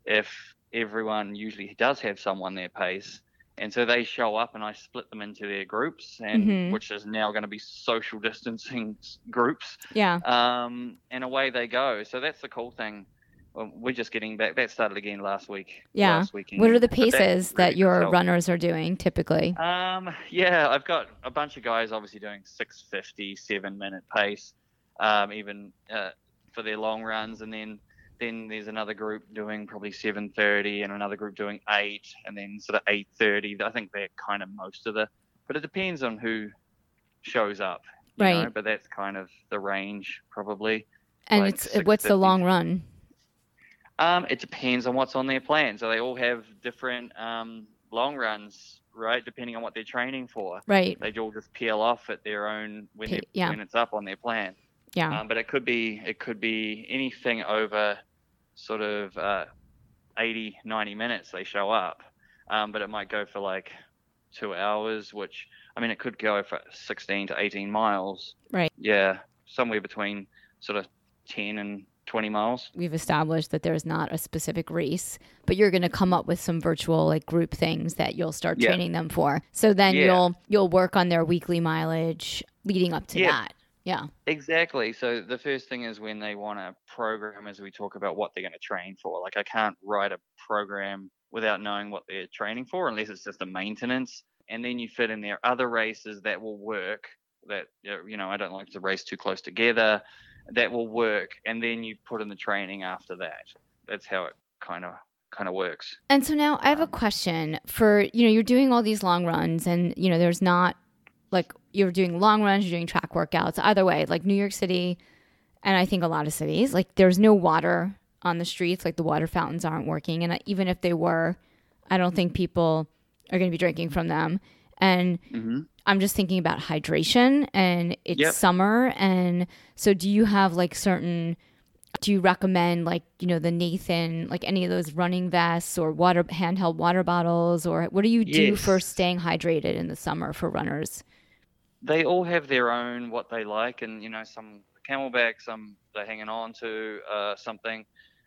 if everyone usually does have someone their pace and so they show up and i split them into their groups and Mhm. which is now going to be social distancing groups Yeah. um, and away they go so that's the cool thing Well, we're just getting back that started again last week Yeah. last. What are the paces that really good your runners are doing typically? Um, yeah, I've got a bunch of guys obviously doing 650, seven minute pace, um, even uh, for their long runs, and then then there's another group doing probably 730, and another group doing eight, and then sort of 830. I think they're kind of most of the, but it depends on who shows up, you Right. Know? But that's kind of the range probably. And like it's what's the long run? Um, it depends on what's on their plan. So they all have different um, long runs, right? Depending on what they're training for. Right. they all just peel off at their own when, Pe- yeah. when it's up on their plan. Yeah. Um, but it could be it could be anything over sort of uh, 80, 90 minutes they show up. Um, but it might go for like two hours, which I mean it could go for 16 to 18 miles. Right. Yeah, somewhere between sort of 10 and 20 miles. We've established that there's not a specific race, but you're going to come up with some virtual like group things that you'll start Yeah. training them for. So then Yeah. you'll you'll work on their weekly mileage leading up to Yeah. that. Yeah. Exactly. So the first thing is when they want to program, as we talk about what they're going to train for. Like I can't write a program without knowing what they're training for, unless it's just a maintenance. And then you fit in there other races that will work. That you know, I don't like to race too close together. That will work, and then you put in the training after that. That's how it kind of kind of works. And so now I have a question for you know you're doing all these long runs and you know there's not like you're doing long runs you're doing track workouts either way like New York City and I think a lot of cities like there's no water on the streets like the water fountains aren't working and even if they were I don't think people are going to be drinking from them and hmm I'm just thinking about hydration and it's Yep. summer and so do you have like certain do you recommend like you know the Nathan like any of those running vests or water handheld water bottles or what do you do Yes. for staying hydrated in the summer for runners? they all have their own what they like, and you know, some CamelBak, some they're hanging on to uh, something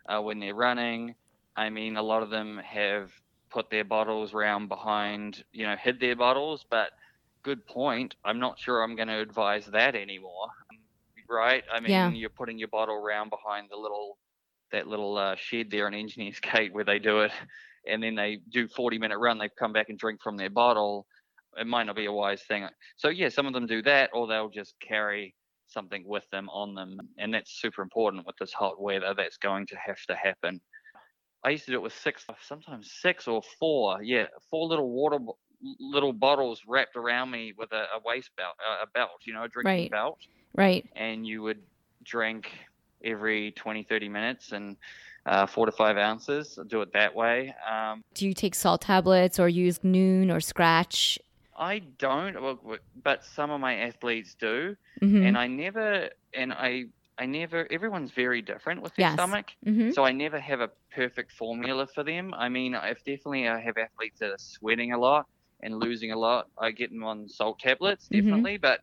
uh, when they're running. I mean, a lot of them have put their bottles round behind, you know, hid their bottles. But good point. I'm not sure I'm going to advise that anymore. Right? I mean, Yeah. you're putting your bottle round behind the little that little uh, shed there in Engineers Gate where they do it, and then they do 40 minute run. They come back and drink from their bottle. It might not be a wise thing. So yeah, some of them do that, or they'll just carry something with them on them, and that's super important with this hot weather. That's going to have to happen. I used to do it with six, sometimes six or four. Yeah, four little water, little bottles wrapped around me with a, a waist belt, uh, a belt, you know, a drinking Right. belt, Right. and you would drink every 20, 30 minutes and uh, four to five ounces. Do it that way. Um, Do you take salt tablets or use Nuun or Scratch? I don't, but some of my athletes do. Mhm. and I never and I I never everyone's very different with their Yes. stomach. Mhm. So I never have a perfect formula for them. I mean, I've definitely I have athletes that are sweating a lot and losing a lot, I get them on salt tablets Mhm. definitely, but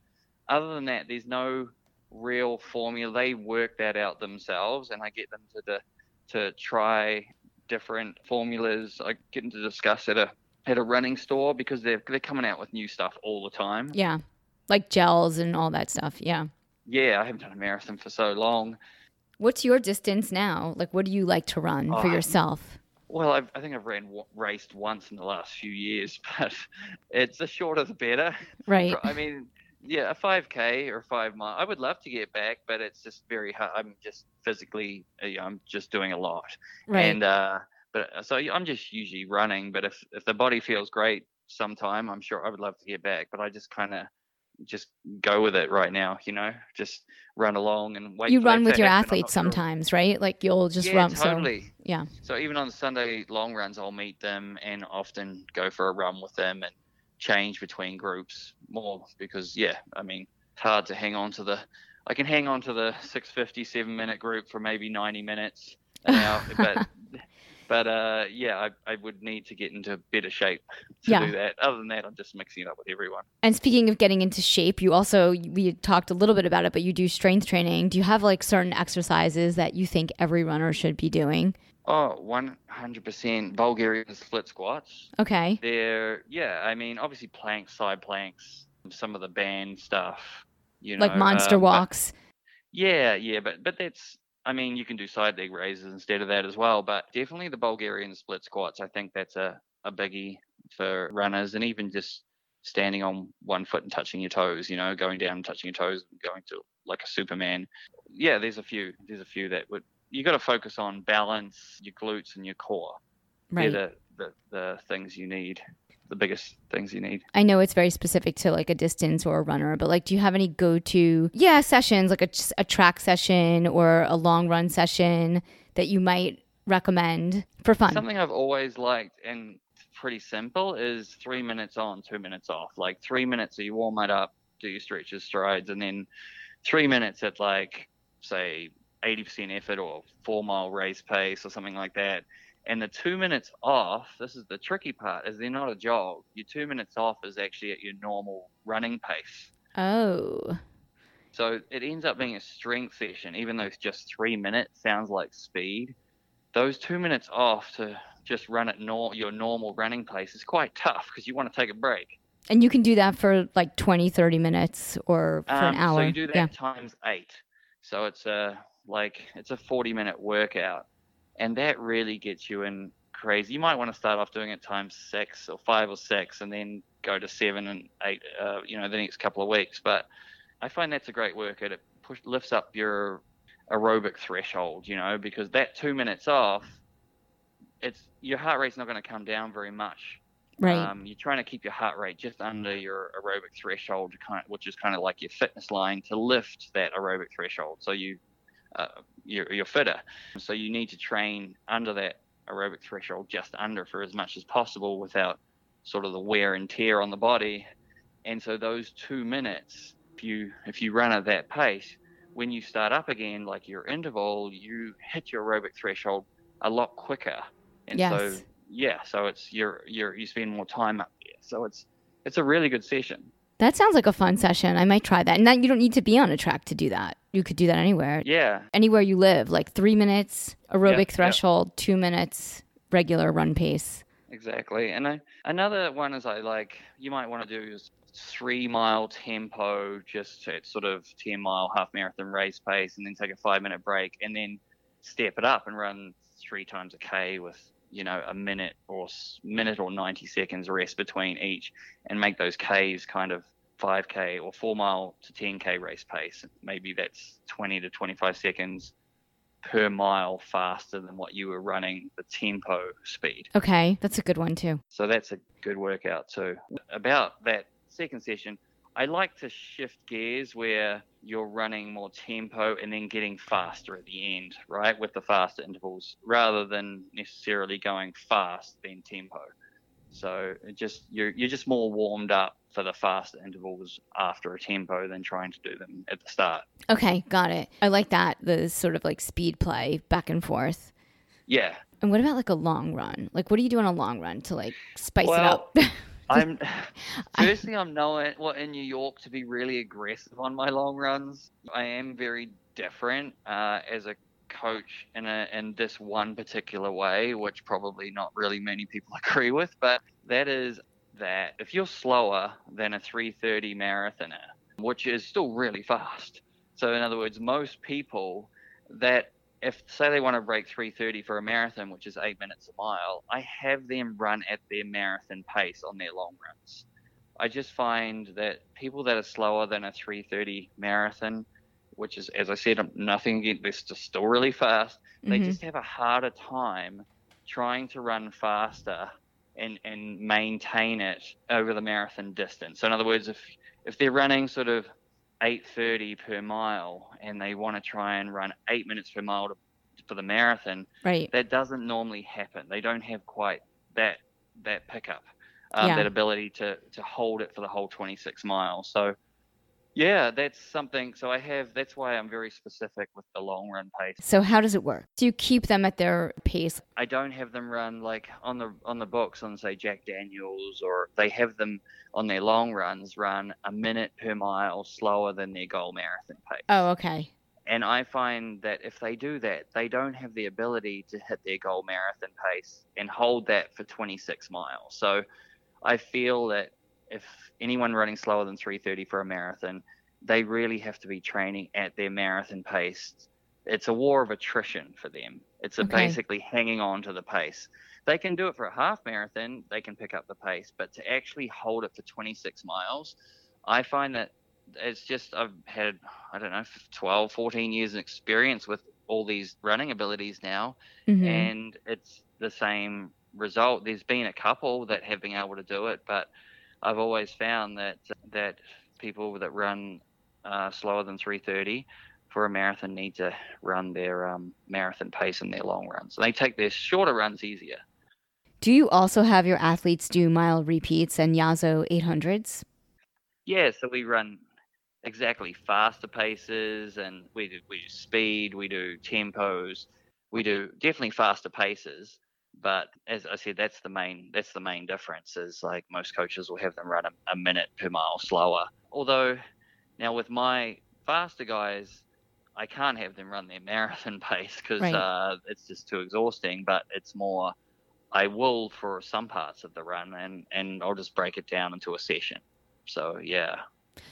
other than that there's no real formula. They work that out themselves and I get them to the, to try different formulas. I get them to discuss at a at a running store because they're they're coming out with new stuff all the time. Yeah. Like gels and all that stuff. Yeah. Yeah, I haven't done a marathon for so long. What's your distance now? Like what do you like to run for Oh, yourself? Well, I've, I think I've ran raced once in the last few years, but it's the shorter the better. Right. I mean, yeah, a 5k or five mile. I would love to get back, but it's just very hard. I'm just physically, uh, you know, I'm just doing a lot, Right. and uh, but so I'm just usually running. But if if the body feels great sometime, I'm sure I would love to get back. But I just kind of just go with it right now, you know, just run along and wait. you run with your athletes sometimes, right? Like you'll just yeah, run so totally. yeah. So even on Sunday long runs, I'll meet them and often go for a run with them and change between groups more because yeah, I mean it's hard to hang on to the. I can hang on to the 650 seven minute group for maybe 90 minutes an hour, but but uh yeah, I, I would need to get into better shape to Yeah. do that. Other than that, I'm just mixing it up with everyone. And speaking of getting into shape, you also we talked a little bit about it, but you do strength training. Do you have like certain exercises that you think every runner should be doing? Oh, 100% Bulgarian split squats. Okay. They're yeah, I mean obviously planks, side planks, some of the band stuff, you know, Like monster um, but- walks. Yeah, yeah, but but that's I mean you can do side leg raises instead of that as well, but definitely the Bulgarian split squats. I think that's a a biggie for runners and even just standing on one foot and touching your toes. You know, going down and touching your toes, going to like a Superman. Yeah, there's a few. There's a few that would you got to focus on balance, your glutes and your core. Right. They're the, the the things you need, the biggest things you need. I know it's very specific to like a distance or a runner, but like, do you have any go to, yeah, sessions, like a, a track session or a long run session that you might recommend for fun? Something I've always liked and pretty simple is three minutes on, two minutes off. Like three minutes, so you warm it up, do your stretches, strides, and then three minutes at like, say, 80% effort or four mile race pace or something like that. And the two minutes off, this is the tricky part, is they're not a jog. Your two minutes off is actually at your normal running pace. Oh, So it ends up being a strength session, even though it's just three minutes, sounds like speed. Those two minutes off to just run at nor- your normal running pace is quite tough because you want to take a break. And you can do that for like 20, 30 minutes or for an Um, hour. So you do that yeah. times eight. So it's a like it's a forty minute workout, and that really gets you in crazy. You might want to start off doing it times six or five or six, and then go to seven and eight. Uh, you know, the next couple of weeks. But I find that's a great workout. It push, lifts up your aerobic threshold. You know, because that two minutes off, it's your heart rate's not going to come down very much. Right. Um, you're trying to keep your heart rate just under your aerobic threshold, kind which is kind of like your fitness line to lift that aerobic threshold. So you, uh, you're, you're fitter. So you need to train under that aerobic threshold, just under for as much as possible without sort of the wear and tear on the body. And so those two minutes, if you if you run at that pace, when you start up again, like your interval, you hit your aerobic threshold a lot quicker. And Yes. so yeah, so it's you're you're you spend more time up there. So it's it's a really good session. that sounds like a fun session. I might try that. And that, you don't need to be on a track to do that. You could do that anywhere. Yeah. Anywhere you live, like three minutes aerobic yeah. threshold, two minutes regular run pace. Exactly. And I, another one is I like you might want to do is three mile tempo, just at sort of ten mile half marathon race pace, and then take a five minute break, and then step it up and run three times a k with you know a minute or minute or ninety seconds rest between each, and make those k's kind of 5k or 4 mile to 10k race pace maybe that's 20 to 25 seconds per mile faster than what you were running the tempo speed Okay, that's a good one too. so that's a good workout too. About that second session, I like to shift gears where you're running more tempo and then getting faster at the end, right? With the faster intervals rather than necessarily going fast then tempo. So it just you're you're just more warmed up for the faster intervals after a tempo than trying to do them at the start. Okay, got it. I like that. The sort of like speed play back and forth. Yeah. And what about like a long run? Like, what do you do on a long run to like spice Well, it up? I'm firstly I'm known well in New York to be really aggressive on my long runs. I am very different uh, as a coach in a in this one particular way, which probably not really many people agree with, but that is that if you're slower than a 330 marathoner, which is still really fast. So in other words, most people that if say they want to break 330 for a marathon, which is eight minutes a mile, I have them run at their marathon pace on their long runs. I just find that people that are slower than a 330 marathon, which is, as I said, I'm nothing against this, just still really fast, they Mhm. just have a harder time trying to run faster and, and maintain it over the marathon distance. So in other words, if if they're running sort of 8:30 per mile and they want to try and run eight minutes per mile to, for the marathon, right. that doesn't normally happen. They don't have quite that that pickup, um, Yeah. that ability to to hold it for the whole 26 miles. So, yeah, that's something. So I have. That's why I'm very specific with the long run pace. So how does it work? Do you keep them at their pace? I don't have them run like on the on the books on say Jack Daniels or they have them on their long runs run a minute per mile slower than their goal marathon pace. Oh, okay. And I find that if they do that, they don't have the ability to hit their goal marathon pace and hold that for 26 miles. So I feel that if anyone running slower than 330 for a marathon, they really have to be training at their marathon pace. It's a war of attrition for them. It's a Okay. basically hanging on to the pace. They can do it for a half marathon, they can pick up the pace, but to actually hold it for 26 miles, I find that it's just I've had I don't know 12 14 years of experience with all these running abilities now Mhm. and it's the same result there's been a couple that have been able to do it but I've always found that that people that run uh, slower than 330 for a marathon need to run their um, marathon pace in their long runs and they take their shorter runs easier Do you also have your athletes do mile repeats and Yasso 800s? Yeah, so we run exactly faster paces and we do, we do speed, we do tempos, we do definitely faster paces. But as I said, that's the main that's the main difference. Is like most coaches will have them run a, a minute per mile slower. Although now with my faster guys, I can't have them run their marathon pace because Right. uh, it's just too exhausting. But it's more, I will for some parts of the run, and and I'll just break it down into a session. So yeah.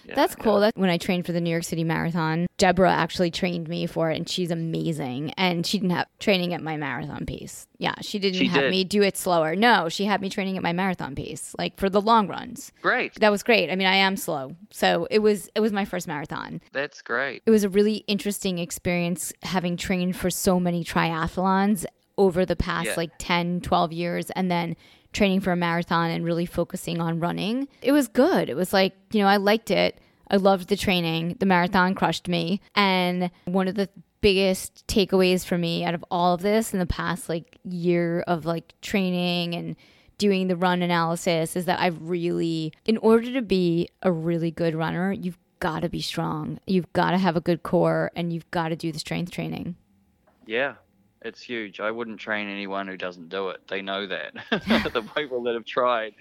Yeah, That's yeah. cool. That's when I trained for the New York City Marathon. Deborah actually trained me for it, and she's amazing. And she didn't have training at my marathon pace. Yeah, she didn't She have did. me do it slower. No, she had me training at my marathon pace, like for the long runs. Great. That was great. I mean, I am slow, so it was it was my first marathon. That's great. It was a really interesting experience having trained for so many triathlons over the past Yeah. like 10, 12 years and then training for a marathon and really focusing on running. It was good. It was like, you know, I liked it. I loved the training. The marathon crushed me. And one of the biggest takeaways for me out of all of this in the past like year of like training and doing the run analysis is that I've really, in order to be a really good runner, you've got to be strong. You've got to have a good core and you've got to do the strength training. Yeah, it's huge. I wouldn't train anyone who doesn't do it. They know that. the people that have tried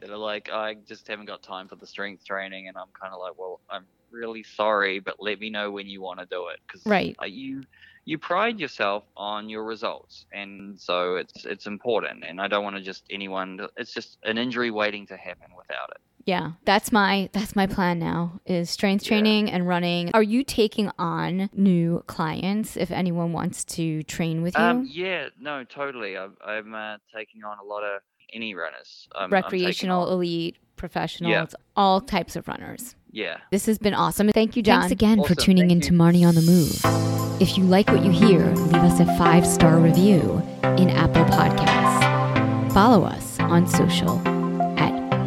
that are like, I just haven't got time for the strength training, and I'm kind of like, well, I'm really sorry, but let me know when you want to do it because Right. Uh, you you pride yourself on your results, and so it's it's important. And I don't want to just anyone. It's just an injury waiting to happen without it. Yeah, that's my that's my plan now is strength Yeah. training and running. Are you taking on new clients if anyone wants to train with you? Um, yeah, no, totally. I'm, I'm uh, taking on a lot of any runners. I'm, I'm Recreational, elite, professionals, all types of runners. yeah. This has been awesome. Thank you, John. Thanks again for tuning Thank in to you. Marnie on the Move. If you like what you hear, leave us a five star review in Apple Podcasts. Follow us on social at